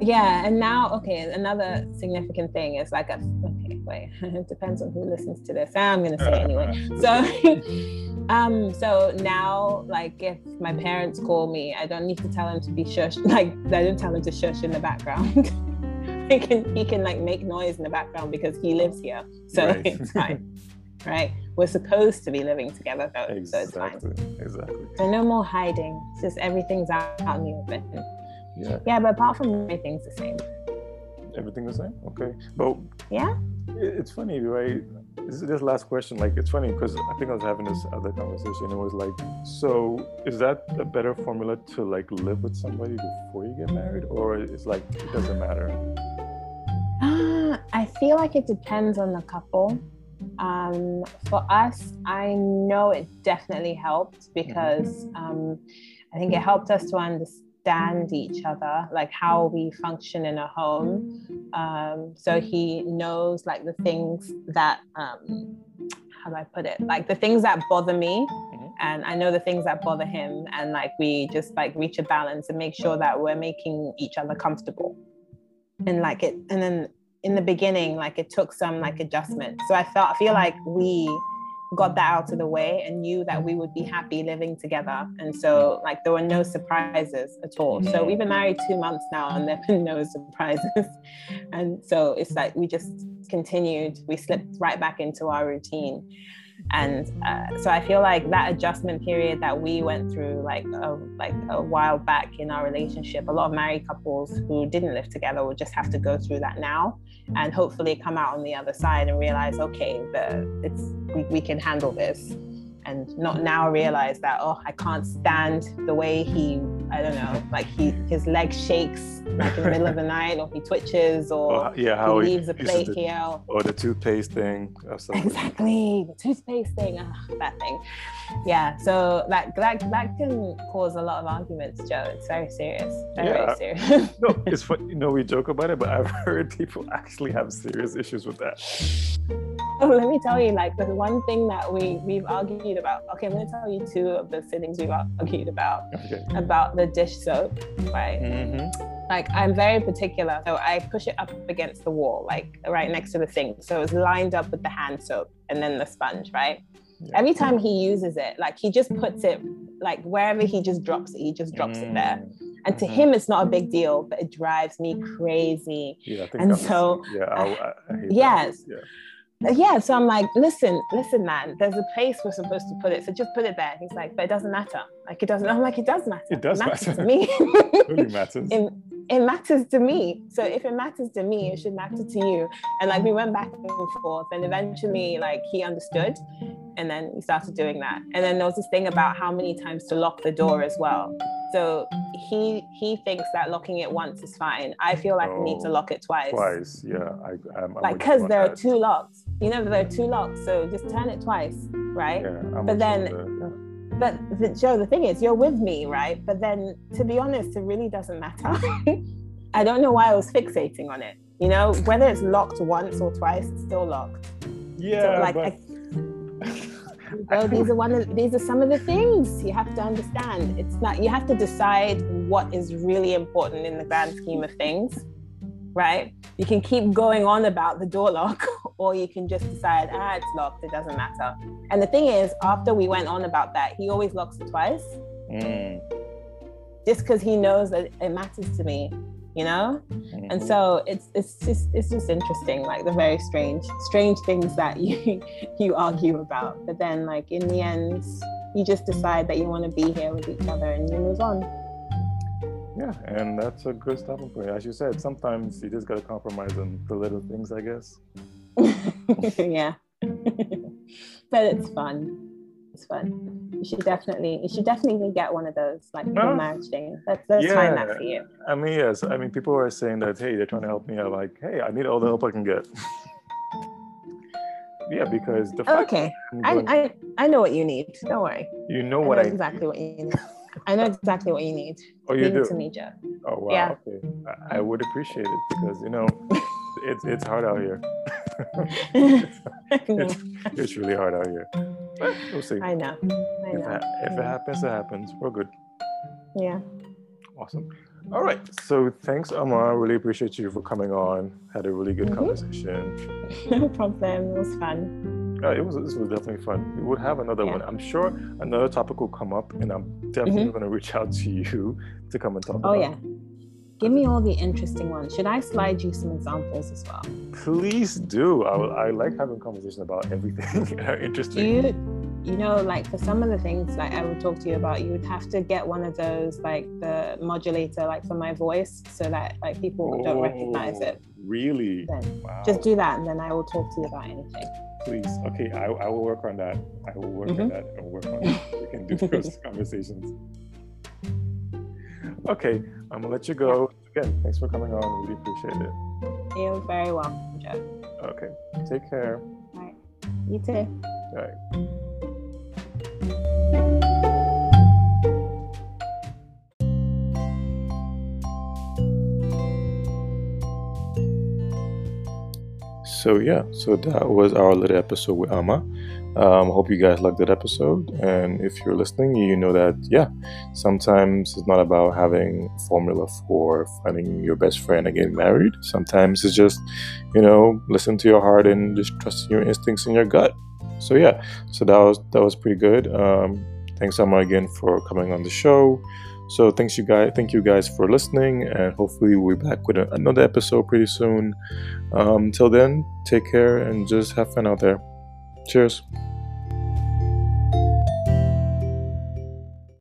Yeah, and now okay, another significant thing is like a okay, wait, it depends on who listens to this. I'm gonna say anyway. So Um, so now, like, if my parents call me, I don't need to tell them to be shush. Like, I don't tell them to shush in the background. he can he can like make noise in the background because he lives here, so right. it's fine. right? We're supposed to be living together, though, exactly. so it's fine. Exactly. So no more hiding. It's just everything's out, out in the open. Yeah. Yeah, but apart from everything's the same. Everything the same? Okay. But yeah, it's funny, right? this, this last question, like it's funny because I think I was having this other conversation. and It was like, so is that a better formula to like live with somebody before you get married, or it's like it doesn't matter? Uh, I feel like it depends on the couple. Um, for us, I know it definitely helped because um, I think it helped us to understand each other, like how we function in a home. Um, so he knows like the things that, um, how do I put it? Like the things that bother me. Mm-hmm. And I know the things that bother him, and like we just like reach a balance and make sure that we're making each other comfortable. And like it, and then in the beginning, like it took some like adjustment. So I felt I feel like we got that out of the mm-hmm. way and knew that we would be mm-hmm. happy living together. And so like there were no surprises at all. So we've been married two months now and there've been no surprises. and so it's like we just continued, we slipped right back into our routine and uh, so i feel like that adjustment period that we went through like a, like a while back in our relationship a lot of married couples who didn't live together will just have to go through that now and hopefully come out on the other side and realize okay the it's we, we can handle this. And not now realize that oh i can't stand the way he i don't know like he his leg shakes like in the middle of the night or he twitches or oh, yeah how he leaves a plate the, here or the toothpaste thing exactly the toothpaste thing oh, that thing yeah so like that that can cause a lot of arguments joe it's very serious very, yeah. very serious no it's fun you know we joke about it but i've heard people actually have serious issues with that Oh, let me tell you, like the one thing that we we've argued about. Okay, I'm gonna tell you two of the things we've argued about okay. about the dish soap, right? Mm-hmm. Like I'm very particular, so I push it up against the wall, like right next to the sink, so it's lined up with the hand soap and then the sponge, right? Yeah. Every time he uses it, like he just puts it like wherever he just drops it, he just drops mm-hmm. it there. Mm. And to mm-hmm. him, it's not a big deal, but it drives me crazy. Yeah, and so, yeah, I, I yes. Yeah yeah, so I'm like, listen, listen, man, there's a place we're supposed to put it. So just put it there. He's like, but it doesn't matter. Like it doesn't. I'm like, it does matter. It does it matter to me. it really matters. it, it matters to me. So mm-hmm. if it matters to me, it should matter to you. And like we went back and forth, and eventually, like he understood, and then we started doing that. And then there was this thing about how many times to lock the door as well. So he he thinks that locking it once is fine. I feel like oh, we need to oh, lock it twice. Twice, yeah. I, I'm, like because there that. are two locks. You know, there are two locks, so just turn it twice, right? Yeah, but then, but the, Joe, the thing is, you're with me, right? But then, to be honest, it really doesn't matter. I don't know why I was fixating on it. You know, whether it's locked once or twice, it's still locked. Yeah, so, like. But... I, well, these are one of these are some of the things you have to understand. It's not you have to decide what is really important in the grand scheme of things, right? You can keep going on about the door lock, or you can just decide, ah, it's locked, it doesn't matter. And the thing is, after we went on about that, he always locks it twice. Mm. Just because he knows that it matters to me you know mm-hmm. and so it's it's just it's just interesting like the very strange strange things that you you argue about but then like in the end you just decide that you want to be here with each other and you move on yeah and that's a good stopping point as you said sometimes you just got to compromise on the little things i guess yeah but it's fun it's fun. You should definitely, you should definitely get one of those like no. marriage thing. Let's, let's yeah. find that for you. I mean, yes. I mean, people are saying that, hey, they're trying to help me out. Like, hey, I need all the help I can get. yeah, because the okay, I, I I know what you need. Don't worry. You know what I, know I exactly what you need. I know exactly what you need. Oh, you Leave do. to me, Joe. Oh wow. Yeah. Okay. I, I would appreciate it because you know it's it's hard out here. it's, it's, it's, really hard out here. But we'll see. I know. I know. If, it, if it happens, it happens. We're good. Yeah. Awesome. All right. So thanks, Ama. Really appreciate you for coming on. Had a really good mm-hmm. conversation. no problem. It was fun. Yeah, it was. This was definitely fun. We would have another yeah. one. I'm sure another topic will come up, and I'm definitely mm-hmm. going to reach out to you to come and talk. Oh yeah. Give me all the interesting ones. Should I slide you some examples as well? Please do. I, I like having conversations about everything interesting. You, you know, like for some of the things like I would talk to you about, you would have to get one of those like the modulator, like for my voice, so that like people oh, don't recognize it. Really? Wow. Just do that, and then I will talk to you about anything. Please. Okay, I, I will work on that. I will work mm-hmm. on that and work on it. We can do those conversations. Okay, I'm gonna let you go. Again, thanks for coming on. Really appreciate it. You're very welcome, Joe. Okay, take care. Bye. You too. All right. So yeah, so that was our little episode with Ama. Um, hope you guys liked that episode. And if you're listening, you know that, yeah, sometimes it's not about having a formula for finding your best friend and getting married. Sometimes it's just, you know, listen to your heart and just trust your instincts and your gut. So yeah, so that was that was pretty good. Um, thanks, Amma, again for coming on the show. So thanks you guys, thank you guys for listening, and hopefully we'll be back with another episode pretty soon. Um, till then, take care and just have fun out there. Cheers.